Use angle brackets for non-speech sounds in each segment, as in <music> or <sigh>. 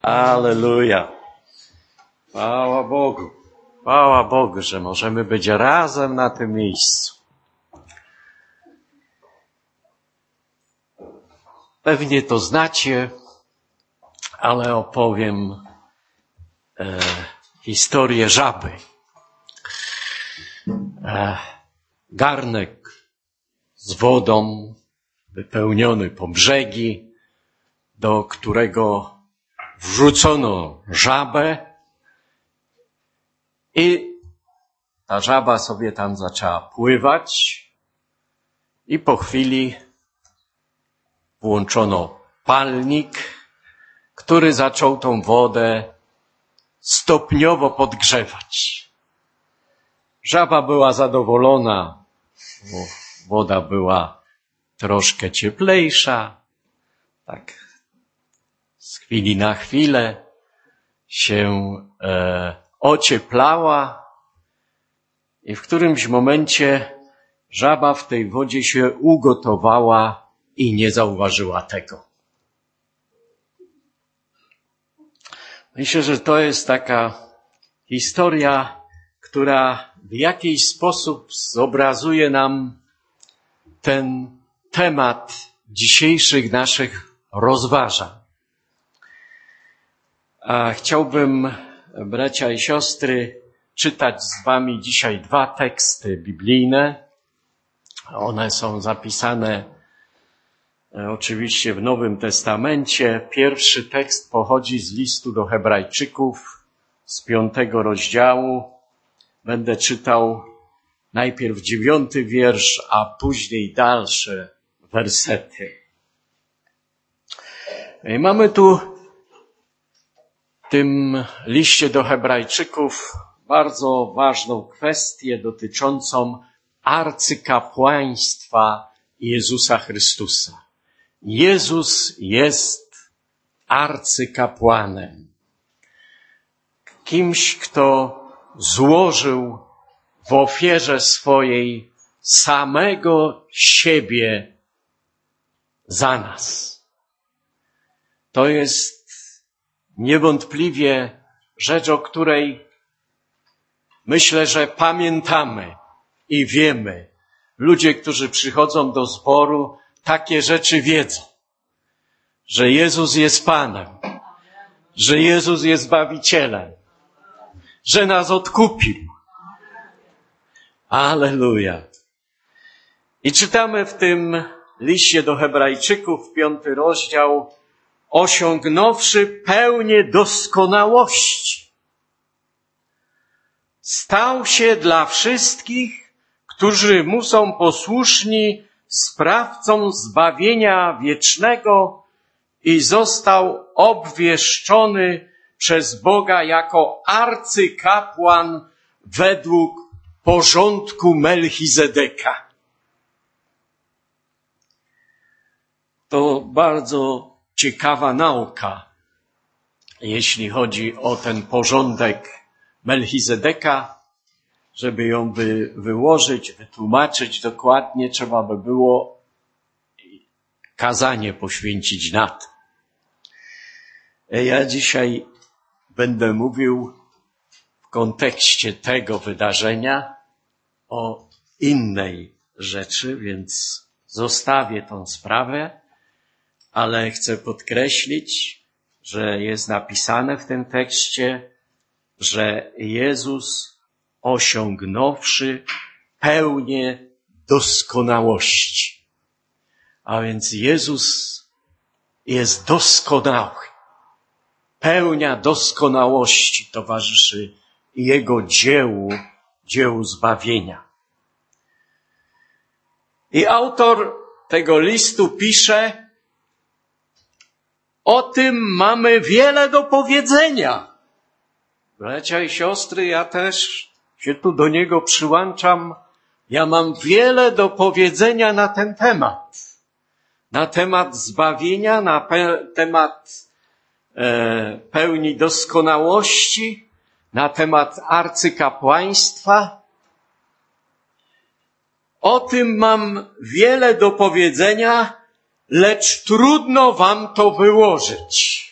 Aleluja. Chwała Bogu. Chwała Bogu, że możemy być razem na tym miejscu. Pewnie to znacie, ale opowiem e, historię żaby. E, garnek z wodą wypełniony po brzegi, do którego wrzucono żabę i ta żaba sobie tam zaczęła pływać i po chwili włączono palnik, który zaczął tą wodę stopniowo podgrzewać. Żaba była zadowolona, bo woda była troszkę cieplejsza, tak z chwili na chwilę się e, ocieplała i w którymś momencie żaba w tej wodzie się ugotowała i nie zauważyła tego. Myślę, że to jest taka historia, która w jakiś sposób zobrazuje nam ten temat dzisiejszych naszych rozważań. A chciałbym, bracia i siostry, czytać z wami dzisiaj dwa teksty biblijne. One są zapisane e, oczywiście w Nowym Testamencie. Pierwszy tekst pochodzi z listu do Hebrajczyków z piątego rozdziału. Będę czytał najpierw dziewiąty wiersz, a później dalsze wersety. I mamy tu tym liście do Hebrajczyków bardzo ważną kwestię dotyczącą arcykapłaństwa Jezusa Chrystusa. Jezus jest arcykapłanem. Kimś, kto złożył w ofierze swojej samego siebie za nas. To jest niewątpliwie rzecz, o której myślę, że pamiętamy i wiemy. Ludzie, którzy przychodzą do zboru, takie rzeczy wiedzą, że Jezus jest Panem, że Jezus jest Bawicielem, że nas odkupił. Aleluja. I czytamy w tym liście do Hebrajczyków, piąty rozdział, osiągnąwszy pełnię doskonałości. Stał się dla wszystkich, którzy mu są posłuszni, sprawcą zbawienia wiecznego i został obwieszczony przez Boga jako arcykapłan według porządku Melchizedeka. To bardzo ciekawa nauka, jeśli chodzi o ten porządek Melchizedeka. Żeby ją by wyłożyć, wytłumaczyć dokładnie, trzeba by było kazanie poświęcić na to. Ja dzisiaj będę mówił w kontekście tego wydarzenia o innej rzeczy, więc zostawię tą sprawę, ale chcę podkreślić, że jest napisane w tym tekście, że Jezus osiągnąwszy pełnię doskonałości. A więc Jezus jest doskonały. Pełnia doskonałości towarzyszy Jego dziełu, dziełu zbawienia. I autor tego listu pisze, o tym mamy wiele do powiedzenia. Bracia i siostry, ja też się tu do niego przyłączam. Ja mam wiele do powiedzenia na ten temat. Na temat zbawienia, na pe temat e, pełni doskonałości, na temat arcykapłaństwa. O tym mam wiele do powiedzenia, lecz trudno wam to wyłożyć.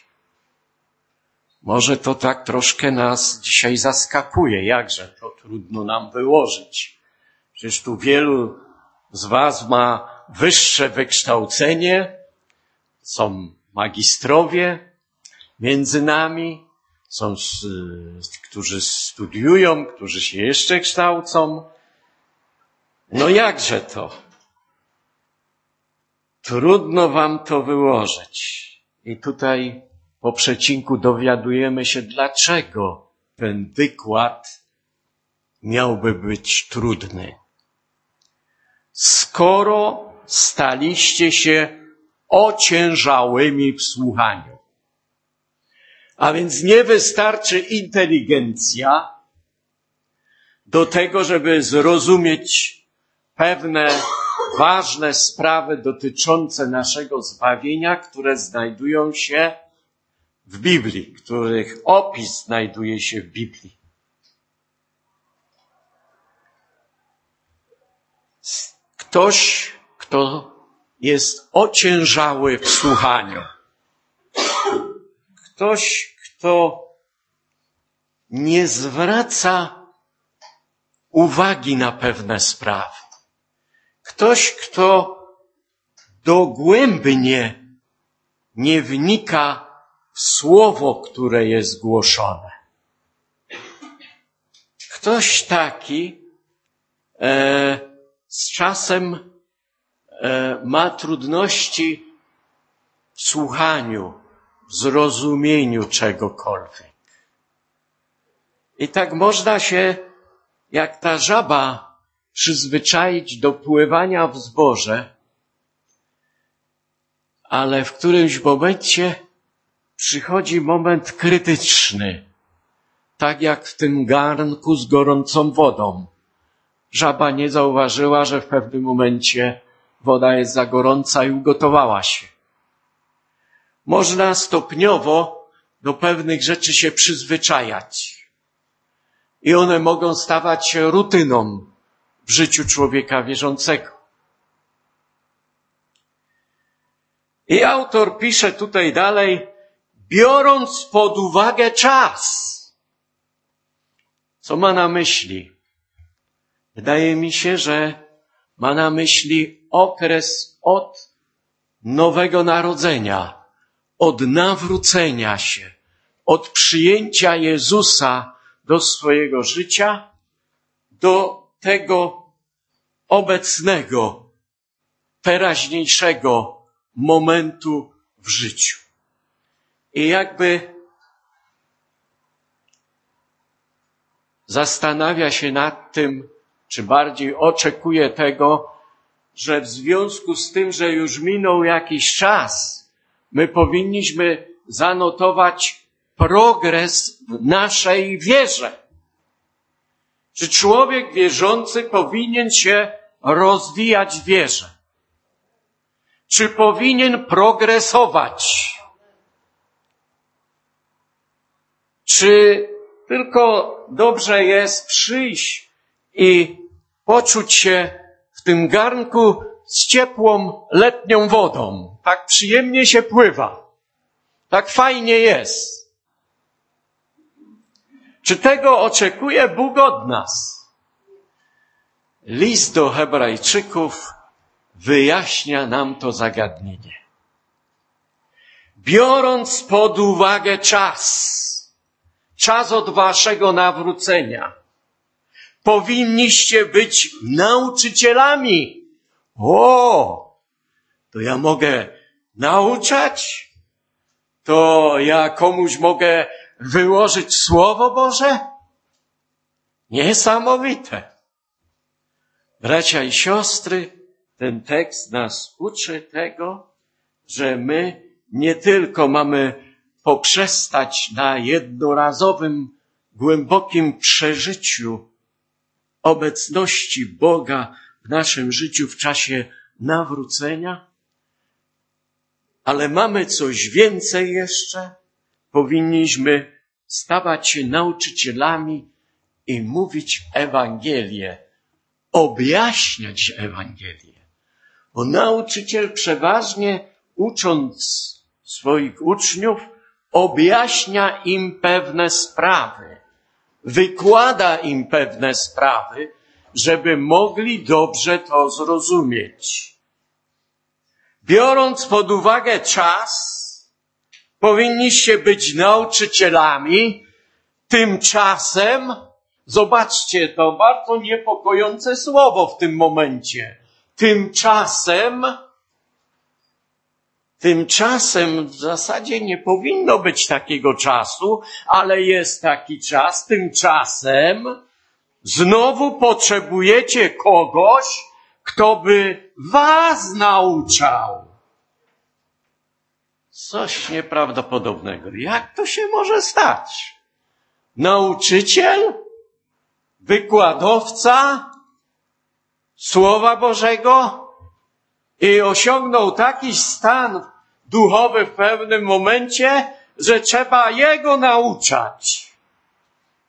Może to tak troszkę nas dzisiaj zaskakuje, jakże to trudno nam wyłożyć. Przecież tu wielu z Was ma wyższe wykształcenie, są magistrowie między nami, są, którzy studiują, którzy się jeszcze kształcą. No jakże to? Trudno Wam to wyłożyć. I tutaj po przecinku dowiadujemy się, dlaczego ten wykład miałby być trudny. Skoro staliście się ociężałymi w słuchaniu. A więc nie wystarczy inteligencja do tego, żeby zrozumieć pewne ważne sprawy dotyczące naszego zbawienia, które znajdują się w Biblii, których opis znajduje się w Biblii. Ktoś, kto jest ociężały w słuchaniu. Ktoś, kto nie zwraca uwagi na pewne sprawy. Ktoś, kto dogłębnie nie wnika słowo, które jest głoszone. Ktoś taki e, z czasem e, ma trudności w słuchaniu, w zrozumieniu czegokolwiek. I tak można się, jak ta żaba, przyzwyczaić do pływania w zboże, ale w którymś momencie przychodzi moment krytyczny, tak jak w tym garnku z gorącą wodą. Żaba nie zauważyła, że w pewnym momencie woda jest za gorąca i ugotowała się. Można stopniowo do pewnych rzeczy się przyzwyczajać. I one mogą stawać się rutyną w życiu człowieka wierzącego. I autor pisze tutaj dalej, biorąc pod uwagę czas. Co ma na myśli? Wydaje mi się, że ma na myśli okres od nowego narodzenia, od nawrócenia się, od przyjęcia Jezusa do swojego życia, do tego obecnego, teraźniejszego momentu w życiu. I jakby zastanawia się nad tym, czy bardziej oczekuje tego, że w związku z tym, że już minął jakiś czas, my powinniśmy zanotować progres w naszej wierze. Czy człowiek wierzący powinien się rozwijać w wierze? Czy powinien progresować? Czy tylko dobrze jest przyjść i poczuć się w tym garnku z ciepłą letnią wodą? Tak przyjemnie się pływa. Tak fajnie jest. Czy tego oczekuje Bóg od nas? List do Hebrajczyków wyjaśnia nam to zagadnienie. Biorąc pod uwagę czas, czas od waszego nawrócenia, powinniście być nauczycielami. O, to ja mogę nauczać? To ja komuś mogę wyłożyć Słowo Boże? Niesamowite. Bracia i siostry, ten tekst nas uczy tego, że my nie tylko mamy poprzestać na jednorazowym, głębokim przeżyciu obecności Boga w naszym życiu w czasie nawrócenia, ale mamy coś więcej jeszcze, powinniśmy stawać się nauczycielami i mówić Ewangelię, objaśniać Ewangelię. Bo nauczyciel przeważnie ucząc swoich uczniów objaśnia im pewne sprawy, wykłada im pewne sprawy, żeby mogli dobrze to zrozumieć. Biorąc pod uwagę czas, powinniście być nauczycielami, tymczasem, zobaczcie, to bardzo niepokojące słowo w tym momencie. Tymczasem, tymczasem w zasadzie nie powinno być takiego czasu, ale jest taki czas, tymczasem znowu potrzebujecie kogoś, kto by was nauczał. Coś nieprawdopodobnego. Jak to się może stać? Nauczyciel? Wykładowca? Słowa Bożego? I osiągnął taki stan duchowy w pewnym momencie, że trzeba jego nauczać.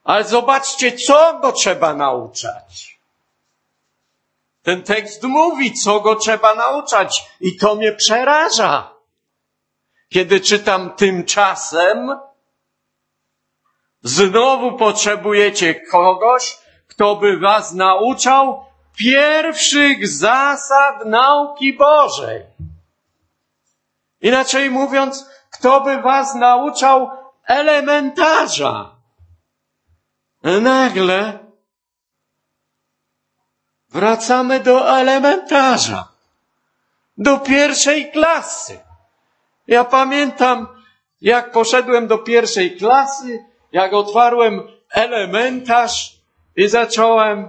Ale zobaczcie, co go trzeba nauczać. Ten tekst mówi, co go trzeba nauczać i to mnie przeraża. Kiedy czytam tymczasem, znowu potrzebujecie kogoś, kto by was nauczał pierwszych zasad nauki Bożej. Inaczej mówiąc, kto by was nauczał elementarza. Nagle wracamy do elementarza, do pierwszej klasy. Ja pamiętam, jak poszedłem do pierwszej klasy, jak otwarłem elementarz i zacząłem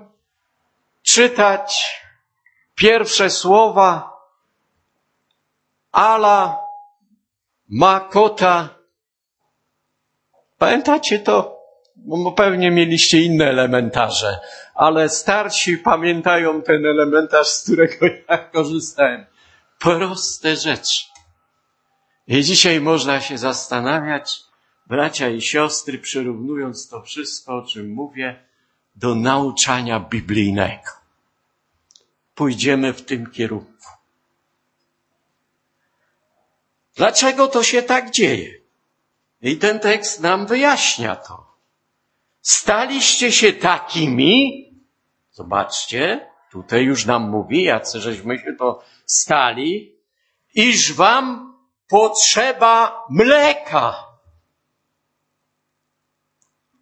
czytać pierwsze słowa Ala Makota. Pamiętacie to? Bo pewnie mieliście inne elementarze, ale starsi pamiętają ten elementarz, z którego <laughs> ja korzystałem. Proste rzeczy. I dzisiaj można się zastanawiać, bracia i siostry, przyrównując to wszystko, o czym mówię, do nauczania biblijnego. Pójdziemy w tym kierunku. Dlaczego to się tak dzieje? I ten tekst nam wyjaśnia to. Staliście się takimi, zobaczcie, tutaj już nam mówi, jacy żeśmy się to stali, iż wam potrzeba mleka,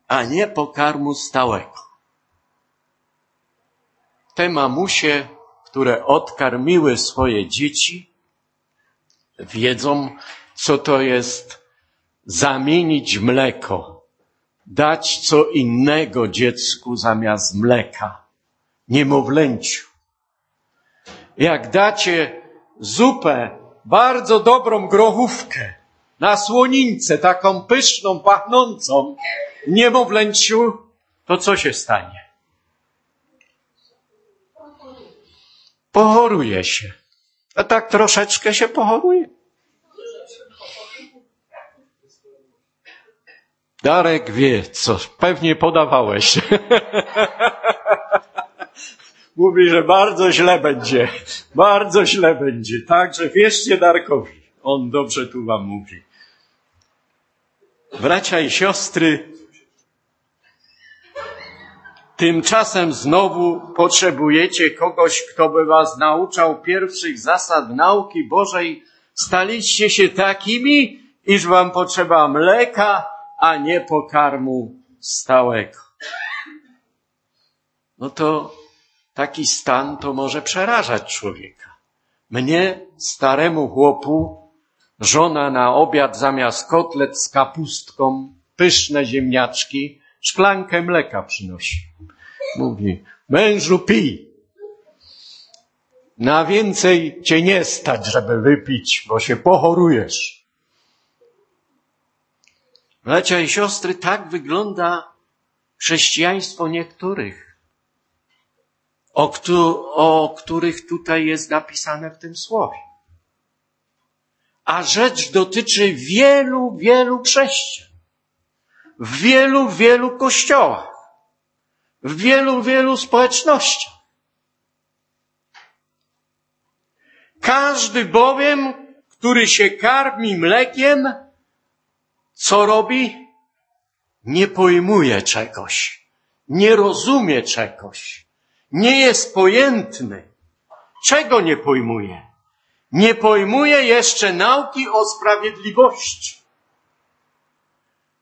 a nie pokarmu stałego. Te mamusie, które odkarmiły swoje dzieci, wiedzą, co to jest zamienić mleko, dać co innego dziecku zamiast mleka, niemowlęciu. Jak dacie zupę bardzo dobrą grochówkę na słonince, taką pyszną, pachnącą, niemowlęciu, to co się stanie? Pochoruje się. A tak troszeczkę się pochoruje. Darek wie, co pewnie podawałeś. <laughs> mówi, że bardzo źle będzie. Bardzo źle będzie. Także wierzcie Darkowi. On dobrze tu wam mówi. Bracia i siostry, tymczasem znowu potrzebujecie kogoś, kto by was nauczał pierwszych zasad nauki Bożej. Staliście się takimi, iż wam potrzeba mleka, a nie pokarmu stałego. No to taki stan to może przerażać człowieka. Mnie, staremu chłopu, żona na obiad zamiast kotlet z kapustką, pyszne ziemniaczki, szklankę mleka przynosi. Mówi, mężu pij. Na więcej cię nie stać, żeby wypić, bo się pochorujesz. Bracia i siostry, tak wygląda chrześcijaństwo niektórych o, o których tutaj jest napisane w tym słowie. A rzecz dotyczy wielu, wielu chrześcijan. W wielu, wielu kościołach. W wielu, wielu społecznościach. Każdy bowiem, który się karmi mlekiem, Co robi? Nie pojmuje czegoś, nie rozumie czegoś, nie jest pojętny. Czego nie pojmuje? Nie pojmuje jeszcze nauki o sprawiedliwości.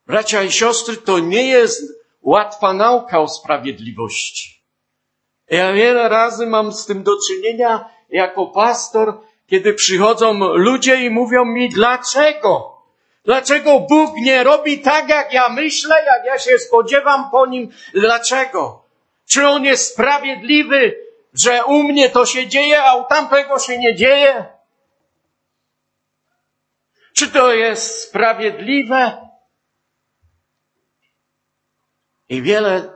Bracia i siostry, to nie jest łatwa nauka o sprawiedliwości. Ja wiele razy mam z tym do czynienia jako pastor, kiedy przychodzą ludzie i mówią mi, dlaczego? Dlaczego Bóg nie robi tak, jak ja myślę, jak ja się spodziewam po nim? Dlaczego? Czy On jest sprawiedliwy, że u mnie to się dzieje, a u tamtego się nie dzieje? Czy to jest sprawiedliwe? I wiele,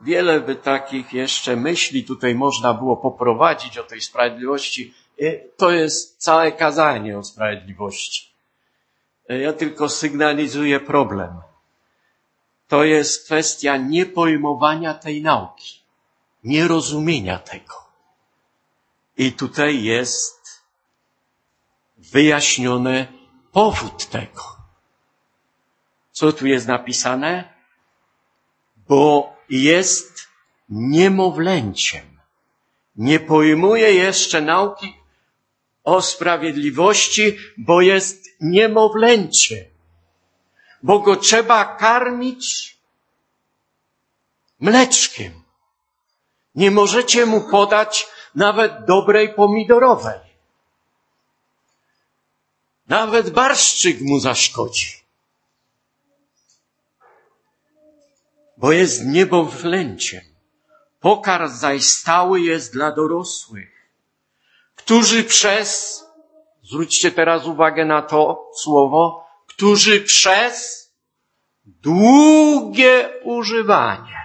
wiele by takich jeszcze myśli tutaj można było poprowadzić o tej sprawiedliwości. To jest całe kazanie o sprawiedliwości. Ja tylko sygnalizuję problem. To jest kwestia niepojmowania tej nauki, nierozumienia tego. I tutaj jest wyjaśniony powód tego. Co tu jest napisane? Bo jest niemowlęciem. Nie pojmuje jeszcze nauki o sprawiedliwości, bo jest niemowlęcie. Bo go trzeba karmić mleczkiem. Nie możecie mu podać nawet dobrej pomidorowej. Nawet barszczyk mu zaszkodzi. Bo jest niemowlęciem. Pokarm zaś stały jest dla dorosłych, którzy przez, zwróćcie teraz uwagę na to słowo, którzy przez długie używanie,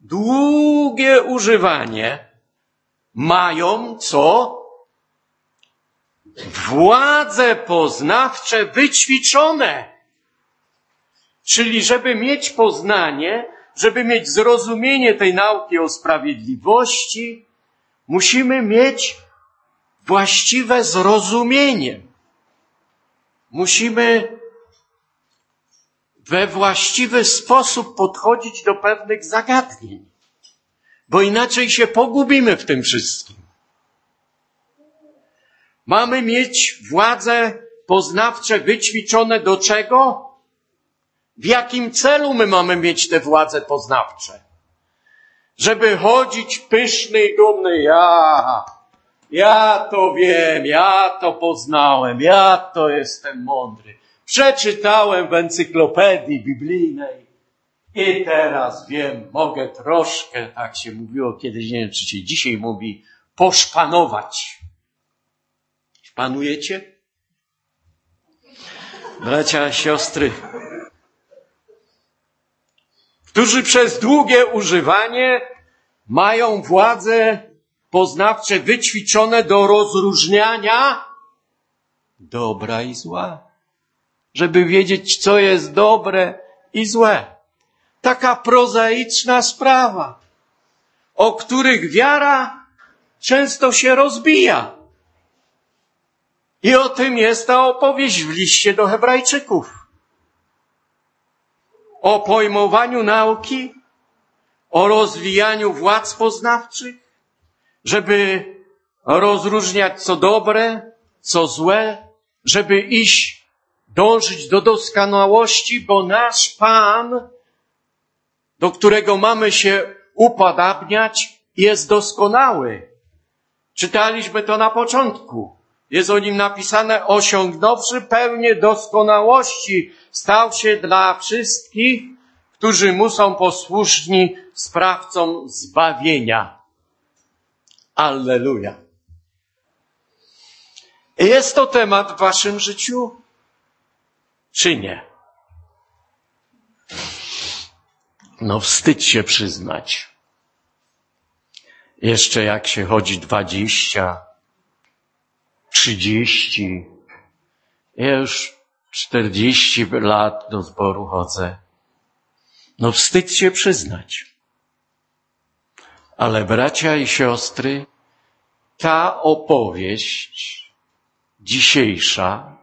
długie używanie mają co? Władze poznawcze wyćwiczone. Czyli żeby mieć poznanie, żeby mieć zrozumienie tej nauki o sprawiedliwości, musimy mieć właściwe zrozumienie. Musimy we właściwy sposób podchodzić do pewnych zagadnień, bo inaczej się pogubimy w tym wszystkim. Mamy mieć władze poznawcze wyćwiczone do czego? W jakim celu my mamy mieć te władze poznawcze? Żeby chodzić pyszny i dumny, ja, ja to wiem, ja to poznałem, ja to jestem mądry. Przeczytałem w encyklopedii biblijnej i teraz wiem, mogę troszkę, tak się mówiło kiedyś, nie wiem czy się dzisiaj mówi, poszpanować. Szpanujecie? Bracia, siostry, którzy przez długie używanie mają władze poznawcze wyćwiczone do rozróżniania dobra i zła. Żeby wiedzieć, co jest dobre i złe. Taka prozaiczna sprawa, o których wiara często się rozbija. I o tym jest ta opowieść w liście do Hebrajczyków o pojmowaniu nauki, o rozwijaniu władz poznawczych, żeby rozróżniać co dobre, co złe, żeby iść, dążyć do doskonałości, bo nasz Pan, do którego mamy się upodabniać, jest doskonały. Czytaliśmy to na początku. Jest o nim napisane, osiągnąwszy pełnię doskonałości, stał się dla wszystkich, którzy mu są posłuszni, sprawcą zbawienia. Alleluja. Jest to temat w waszym życiu, czy nie? No, wstyd się przyznać. Jeszcze jak się chodzi dwadzieścia, trzydzieści, ja już czterdzieści lat do zboru chodzę. No wstyd się przyznać. Ale bracia i siostry, ta opowieść dzisiejsza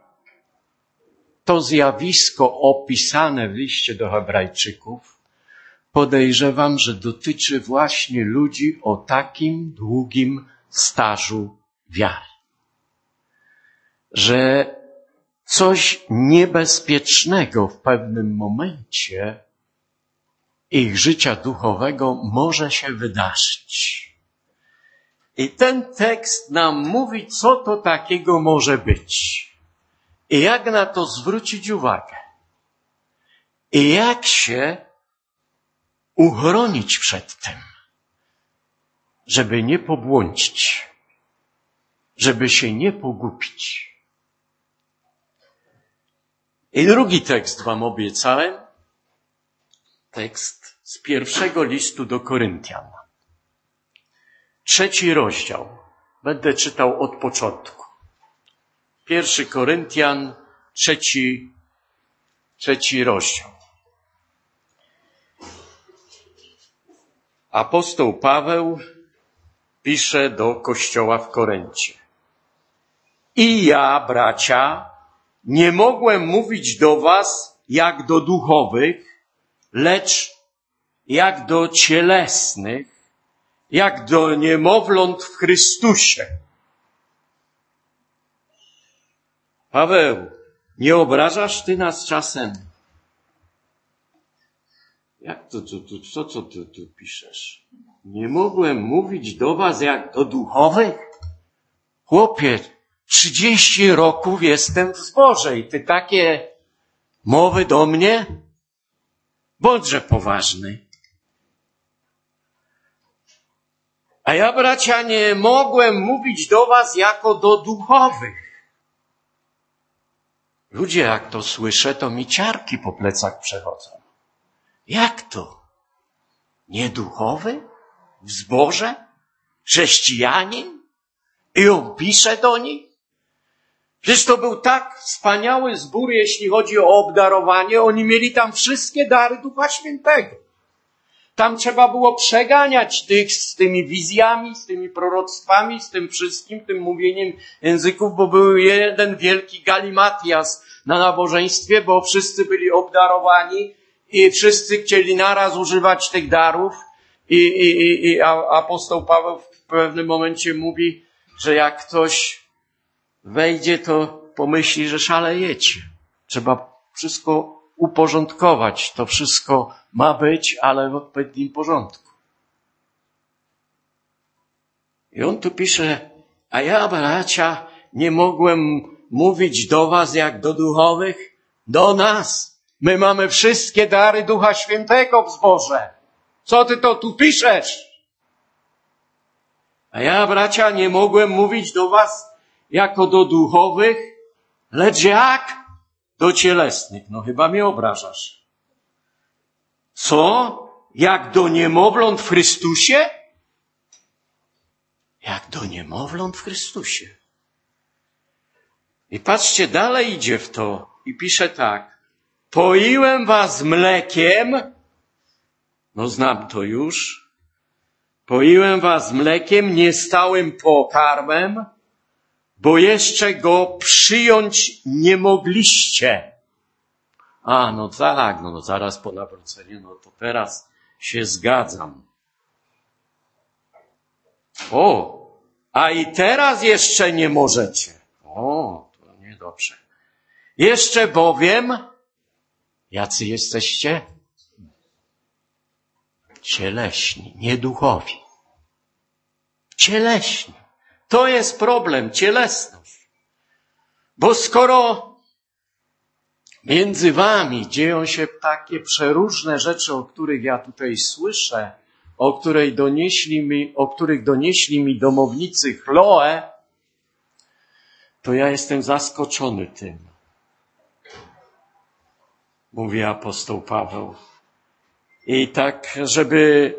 to zjawisko opisane w liście do Hebrajczyków, podejrzewam, że dotyczy właśnie ludzi o takim długim stażu wiary. Że coś niebezpiecznego w pewnym momencie ich życia duchowego może się wydarzyć. I ten tekst nam mówi, co to takiego może być. I jak na to zwrócić uwagę. I jak się uchronić przed tym, żeby nie pobłądzić, żeby się nie pogubić. I drugi tekst wam obiecałem. Tekst z pierwszego listu do Koryntian. Trzeci rozdział. Będę czytał od początku. Pierwszy Koryntian, trzeci, trzeci rozdział. Apostoł Paweł pisze do kościoła w Koryncie. I ja, bracia, nie mogłem mówić do was jak do duchowych, lecz jak do cielesnych, jak do niemowląt w Chrystusie. Paweł, nie obrażasz ty nas czasem? Jak to, to, to co, co ty tu piszesz? Nie mogłem mówić do was jak do duchowych? Chłopie, trzydzieści roków jestem w zborze i ty takie mowy do mnie? Bądźże poważny. A ja, bracia, nie mogłem mówić do was jako do duchowych. Ludzie, jak to słyszę, to mi ciarki po plecach przechodzą. Jak to? Nieduchowy? W zborze? Chrześcijanin? I on pisze do nich? Przecież to był tak wspaniały zbór, jeśli chodzi o obdarowanie. Oni mieli tam wszystkie dary Ducha Świętego. Tam trzeba było przeganiać tych z tymi wizjami, z tymi proroctwami, z tym wszystkim, tym mówieniem języków, bo był jeden wielki galimatias na nabożeństwie, bo wszyscy byli obdarowani i wszyscy chcieli naraz używać tych darów. I, i, i, i apostoł Paweł w pewnym momencie mówi, że jak ktoś wejdzie, to pomyśli, że szalejecie. Trzeba wszystko uporządkować. To wszystko ma być, ale w odpowiednim porządku. I on tu pisze, a ja, bracia, nie mogłem mówić do was jak do duchowych, do nas. My mamy wszystkie dary Ducha Świętego w zborze. Co ty to tu piszesz? A ja, bracia, nie mogłem mówić do was jako do duchowych, lecz jak? Do cielesnych. No chyba mnie obrażasz. Co? Jak do niemowląt w Chrystusie? Jak do niemowląt w Chrystusie. I patrzcie, dalej idzie w to i pisze tak. Poiłem was mlekiem, no znam to już. Poiłem was mlekiem, niestałym pokarmem, bo jeszcze go przyjąć nie mogliście. A, no tak, no, no zaraz po nawróceniu, no to teraz się zgadzam. O, a i teraz jeszcze nie możecie. O, to niedobrze. Jeszcze bowiem, jacy jesteście? Cieleśni, nieduchowi. Cieleśni. To jest problem, cielesność. Bo skoro między wami dzieją się takie przeróżne rzeczy, o których ja tutaj słyszę, o, której donieśli mi, o których donieśli mi domownicy Chloe, to ja jestem zaskoczony tym. Mówi apostoł Paweł. I tak, żeby,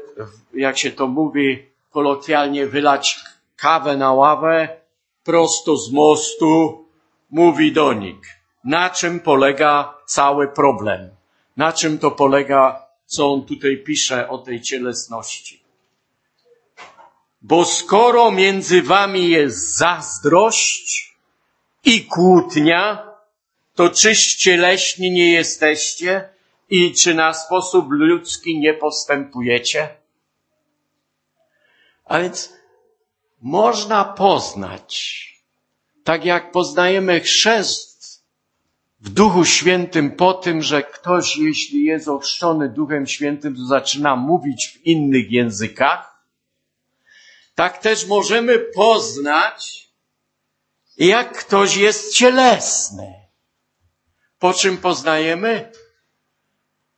jak się to mówi kolokwialnie, wylać kawę na ławę, prosto z mostu, mówi do nich na czym polega cały problem. Na czym to polega, co on tutaj pisze o tej cielesności. Bo skoro między wami jest zazdrość i kłótnia, to czyś cieleśni nie jesteście i czy na sposób ludzki nie postępujecie? A więc można poznać, tak jak poznajemy chrzest w Duchu Świętym po tym, że ktoś, jeśli jest ochrzczony Duchem Świętym, to zaczyna mówić w innych językach, tak też możemy poznać, jak ktoś jest cielesny. Po czym poznajemy?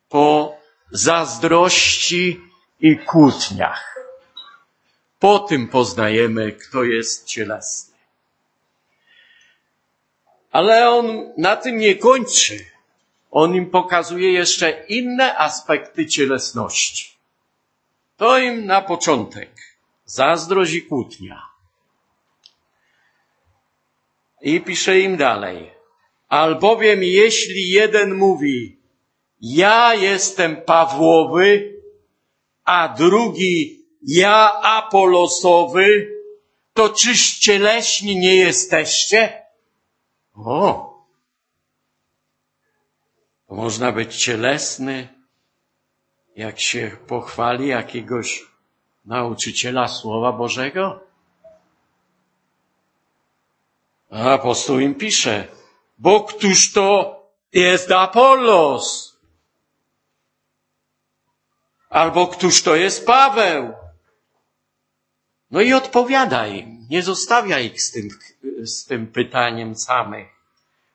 Po zazdrości i kłótniach. Po tym poznajemy, kto jest cielesny. Ale on na tym nie kończy. On im pokazuje jeszcze inne aspekty cielesności. To im na początek zazdrość i kłótnia. I pisze im dalej. Albowiem jeśli jeden mówi, ja jestem Pawłowy, a drugi, ja Apolosowy, to czyż cieleśni nie jesteście? O! Można być cielesny, jak się pochwali jakiegoś nauczyciela Słowa Bożego? A apostoł im pisze, bo któż to jest Apollos? Albo któż to jest Paweł? No i odpowiada im, nie zostawia ich z tym, z tym pytaniem samych.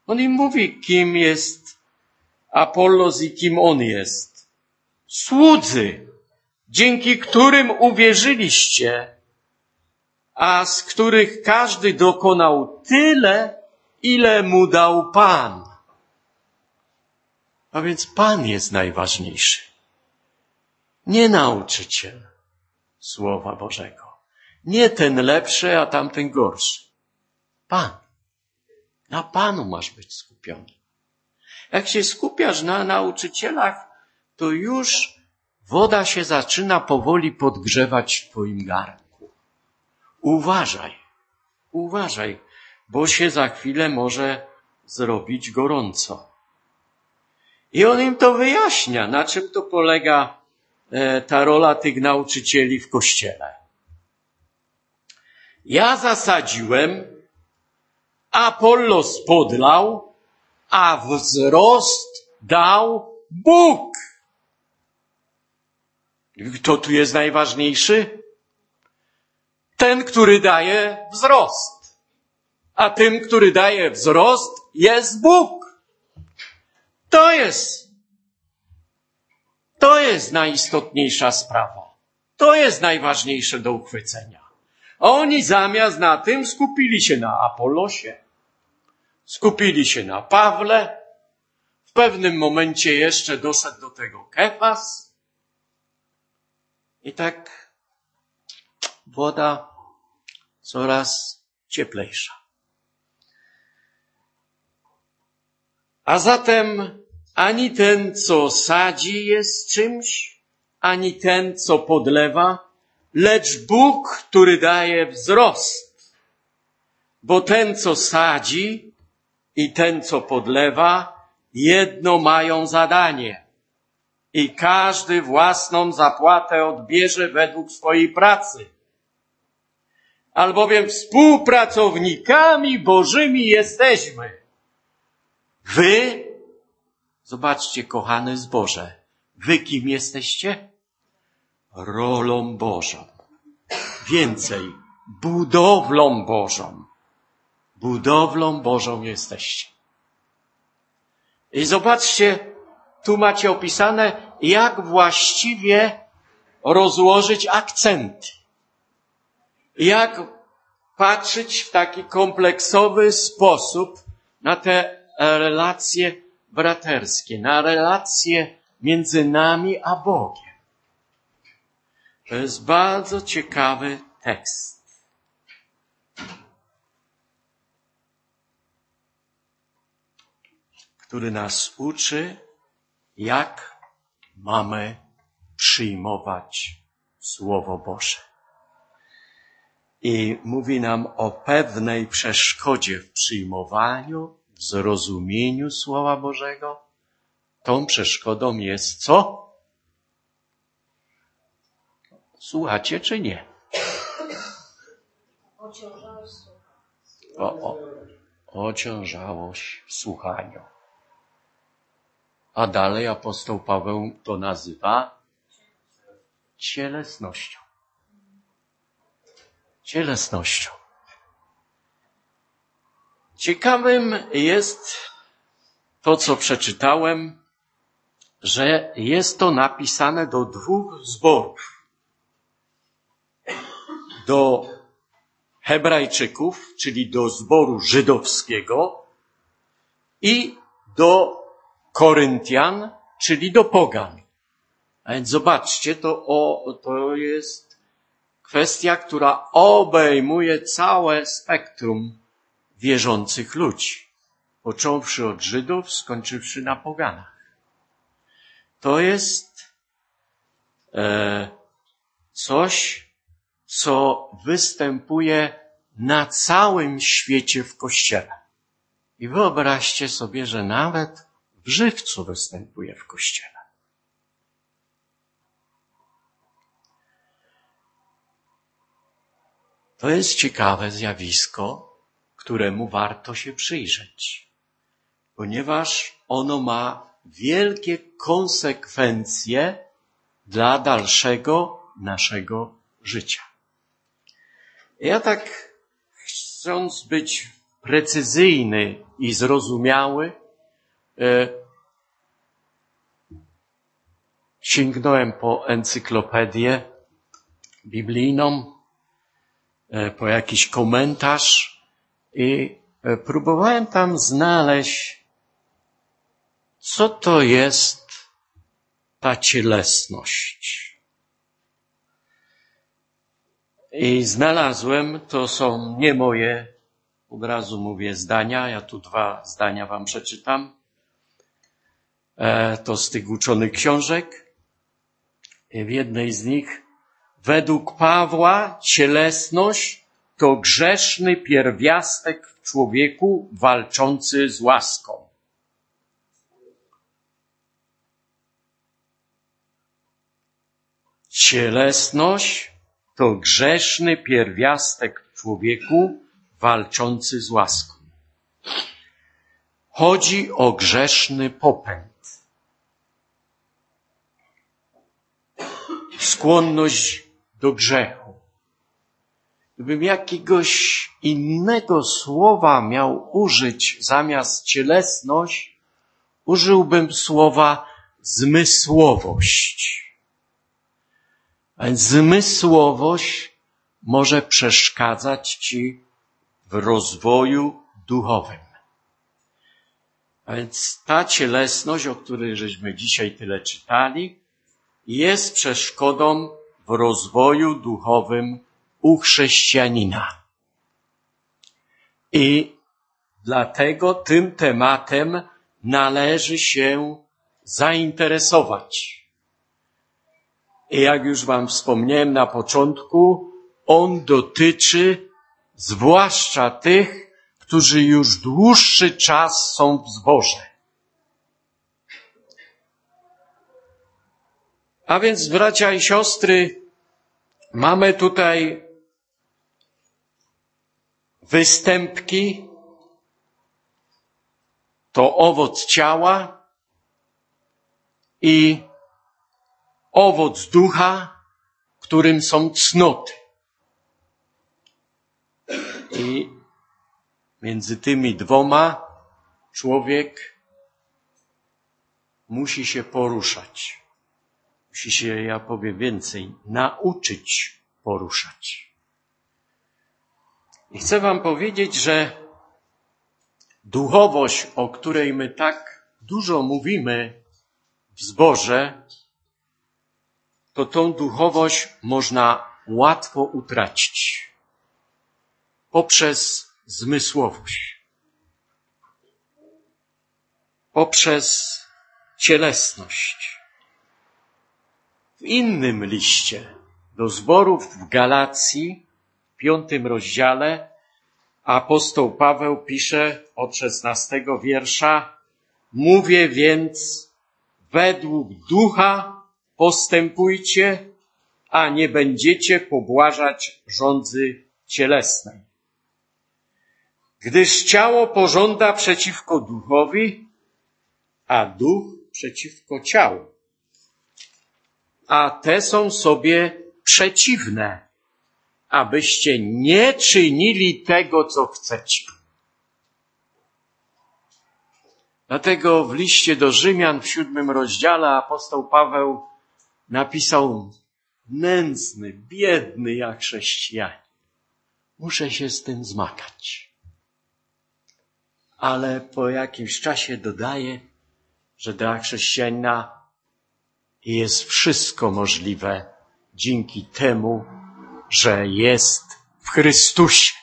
On im mówi, kim jest Apollos i kim on jest. Słudzy, dzięki którym uwierzyliście, a z których każdy dokonał tyle, ile mu dał Pan. A więc Pan jest najważniejszy. Nie nauczyciel Słowa Bożego. Nie ten lepszy, a tamten gorszy. Pan. Na Panu masz być skupiony. Jak się skupiasz na nauczycielach, to już woda się zaczyna powoli podgrzewać w twoim garnku. Uważaj, uważaj, bo się za chwilę może zrobić gorąco. I on im to wyjaśnia, na czym to polega e, ta rola tych nauczycieli w kościele. Ja zasadziłem, Apollos podlał, a wzrost dał Bóg. Kto tu jest najważniejszy? Ten, który daje wzrost. A tym, który daje wzrost, jest Bóg. To jest, to jest najistotniejsza sprawa. To jest najważniejsze do uchwycenia. Oni zamiast na tym skupili się na Apolosie, skupili się na Pawle, w pewnym momencie jeszcze doszedł do tego Kefas. I tak woda coraz cieplejsza. A zatem ani ten, co sadzi jest czymś, ani ten, co podlewa, lecz Bóg, który daje wzrost. Bo ten, co sadzi i ten, co podlewa, jedno mają zadanie. I każdy własną zapłatę odbierze według swojej pracy. Albowiem współpracownikami Bożymi jesteśmy. Wy, zobaczcie, kochane zboże, wy kim jesteście? Rolą Bożą. Więcej, budowlą Bożą. Budowlą Bożą jesteście. I zobaczcie, tu macie opisane, jak właściwie rozłożyć akcenty. Jak patrzeć w taki kompleksowy sposób na te relacje braterskie, na relacje między nami a Bogiem. To jest bardzo ciekawy tekst. Który nas uczy, jak mamy przyjmować Słowo Boże. I mówi nam o pewnej przeszkodzie w przyjmowaniu, w zrozumieniu Słowa Bożego, tą przeszkodą jest co? Słuchacie czy nie? O, o, ociążałość w słuchaniu. A dalej apostoł Paweł to nazywa cielesnością. Cielesnością. Ciekawym jest to, co przeczytałem, że jest to napisane do dwóch zborów. Do Hebrajczyków, czyli do zboru żydowskiego i do Koryntian, czyli do Pogan. A więc zobaczcie, to, o, to jest kwestia, która obejmuje całe spektrum wierzących ludzi, począwszy od Żydów, skończywszy na poganach. To jest e, coś, co występuje na całym świecie w Kościele. I wyobraźcie sobie, że nawet w żywcu występuje w Kościele. To jest ciekawe zjawisko, któremu warto się przyjrzeć, ponieważ ono ma wielkie konsekwencje dla dalszego naszego życia. Ja tak, chcąc być precyzyjny i zrozumiały, e, sięgnąłem po encyklopedię biblijną, e, po jakiś komentarz i e, próbowałem tam znaleźć, co to jest ta cielesność. I znalazłem, to są nie moje, od razu mówię zdania, ja tu dwa zdania wam przeczytam. E, to z tych uczonych książek. W jednej z nich, według Pawła, cielesność to grzeszny pierwiastek w człowieku walczący z łaską. Cielesność to grzeszny pierwiastek w człowieku walczący z łaską. Chodzi o grzeszny popęd. Skłonność do grzechu. Gdybym jakiegoś innego słowa miał użyć zamiast cielesność, użyłbym słowa zmysłowość. Zmysłowość może przeszkadzać ci w rozwoju duchowym. A więc ta cielesność, o której żeśmy dzisiaj tyle czytali, jest przeszkodą w rozwoju duchowym u chrześcijanina. I dlatego tym tematem należy się zainteresować. I jak już Wam wspomniałem na początku, on dotyczy zwłaszcza tych, którzy już dłuższy czas są w zborze. A więc, bracia i siostry, mamy tutaj występki, to owoc ciała i owoc ducha, którym są cnoty. I między tymi dwoma człowiek musi się poruszać. Musi się, ja powiem więcej, nauczyć poruszać. I chcę Wam powiedzieć, że duchowość, o której my tak dużo mówimy w zborze, to tą duchowość można łatwo utracić poprzez zmysłowość, poprzez cielesność. W innym liście do zborów w Galacji, w piątym rozdziale, apostoł Paweł pisze od szesnastego wiersza, mówię więc według ducha postępujcie, a nie będziecie pobłażać rządzy cielesnej. Gdyż ciało pożąda przeciwko duchowi, a duch przeciwko ciału. A te są sobie przeciwne, abyście nie czynili tego, co chcecie. Dlatego w liście do Rzymian w siódmym rozdziale apostoł Paweł napisał nędzny, biedny jak chrześcijanin. Muszę się z tym zmagać. Ale po jakimś czasie dodaje, że dla chrześcijanina jest wszystko możliwe dzięki temu, że jest w Chrystusie.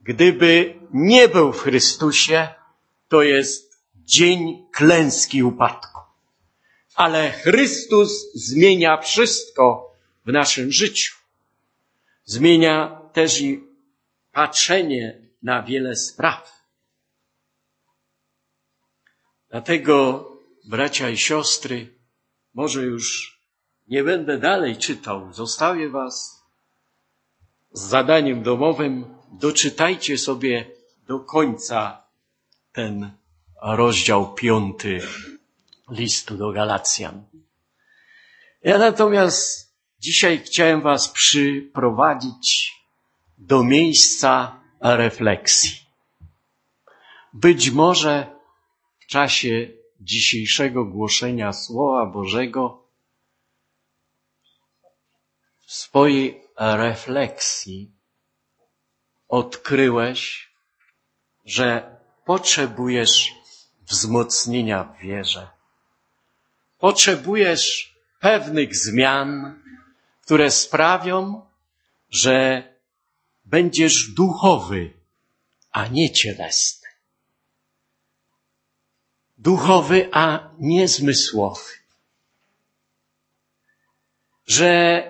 Gdyby nie był w Chrystusie, to jest dzień klęski upadku. Ale Chrystus zmienia wszystko w naszym życiu. Zmienia też i patrzenie na wiele spraw. Dlatego, bracia i siostry, może już nie będę dalej czytał, zostawię Was z zadaniem domowym. Doczytajcie sobie do końca ten rozdział piąty listu do Galacjan. Ja natomiast dzisiaj chciałem Was przyprowadzić do miejsca refleksji. Być może w czasie dzisiejszego głoszenia Słowa Bożego w swojej refleksji odkryłeś, że potrzebujesz wzmocnienia w wierze. Potrzebujesz pewnych zmian, które sprawią, że będziesz duchowy, a nie cielesny. Duchowy, a nie zmysłowy. Że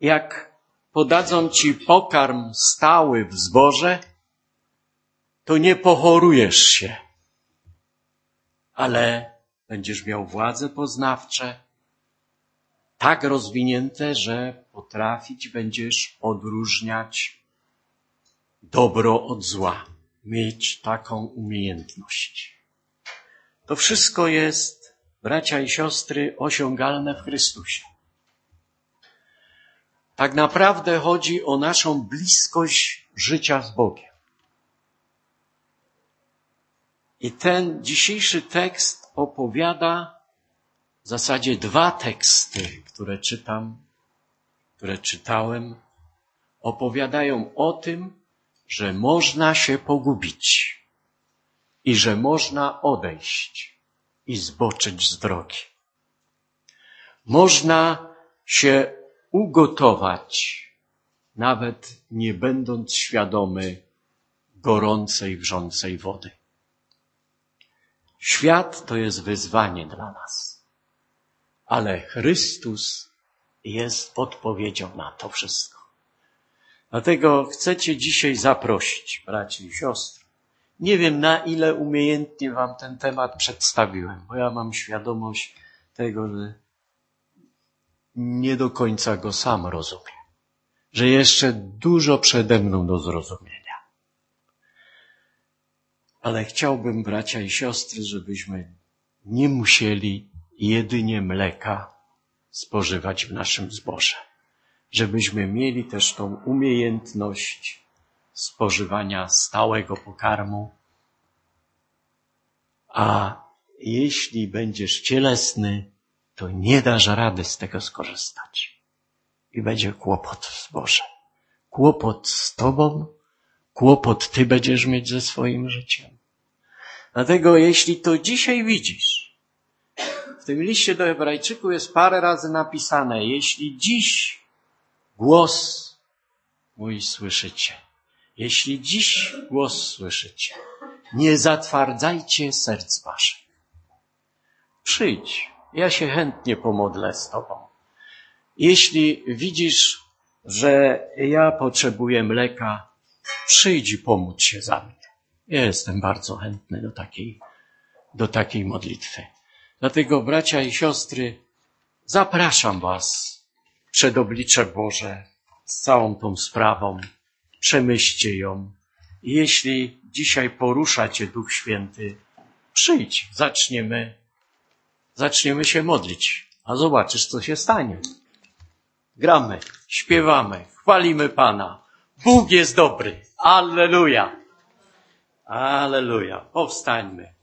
jak podadzą ci pokarm stały w zborze, to nie pochorujesz się, ale będziesz miał władze poznawcze tak rozwinięte, że potrafić będziesz odróżniać dobro od zła, mieć taką umiejętność. To wszystko jest, bracia i siostry, osiągalne w Chrystusie. Tak naprawdę chodzi o naszą bliskość życia z Bogiem. I ten dzisiejszy tekst opowiada w zasadzie dwa teksty, które czytam, które czytałem, opowiadają o tym, że można się pogubić i że można odejść i zboczyć z drogi. Można się ugotować, nawet nie będąc świadomy gorącej, wrzącej wody. Świat to jest wyzwanie dla nas, ale Chrystus jest odpowiedzią na to wszystko. Dlatego chcę Cię dzisiaj zaprosić, braci i siostry. Nie wiem, na ile umiejętnie Wam ten temat przedstawiłem, bo ja mam świadomość tego, że nie do końca go sam rozumiem. Że jeszcze dużo przede mną do zrozumienia. Ale chciałbym, bracia i siostry, żebyśmy nie musieli jedynie mleka spożywać w naszym zboże żebyśmy mieli też tą umiejętność spożywania stałego pokarmu. A jeśli będziesz cielesny, to nie dasz rady z tego skorzystać. I będzie kłopot w zborze. Kłopot z tobą, kłopot ty będziesz mieć ze swoim życiem. Dlatego jeśli to dzisiaj widzisz, w tym liście do Hebrajczyków jest parę razy napisane, jeśli dziś Głos mój słyszycie. Jeśli dziś głos słyszycie, nie zatwardzajcie serc waszych. Przyjdź, ja się chętnie pomodlę z Tobą. Jeśli widzisz, że ja potrzebuję mleka, przyjdź i pomódl się za mnie. Jestem bardzo chętny do takiej, do takiej modlitwy. Dlatego, bracia i siostry, zapraszam Was przed oblicze Boże z całą tą sprawą. Przemyślcie ją. Jeśli dzisiaj porusza Cię Duch Święty, przyjdź, zaczniemy, zaczniemy się modlić, a zobaczysz, co się stanie. Gramy, śpiewamy, chwalimy Pana. Bóg jest dobry. Alleluja. Alleluja. Powstańmy.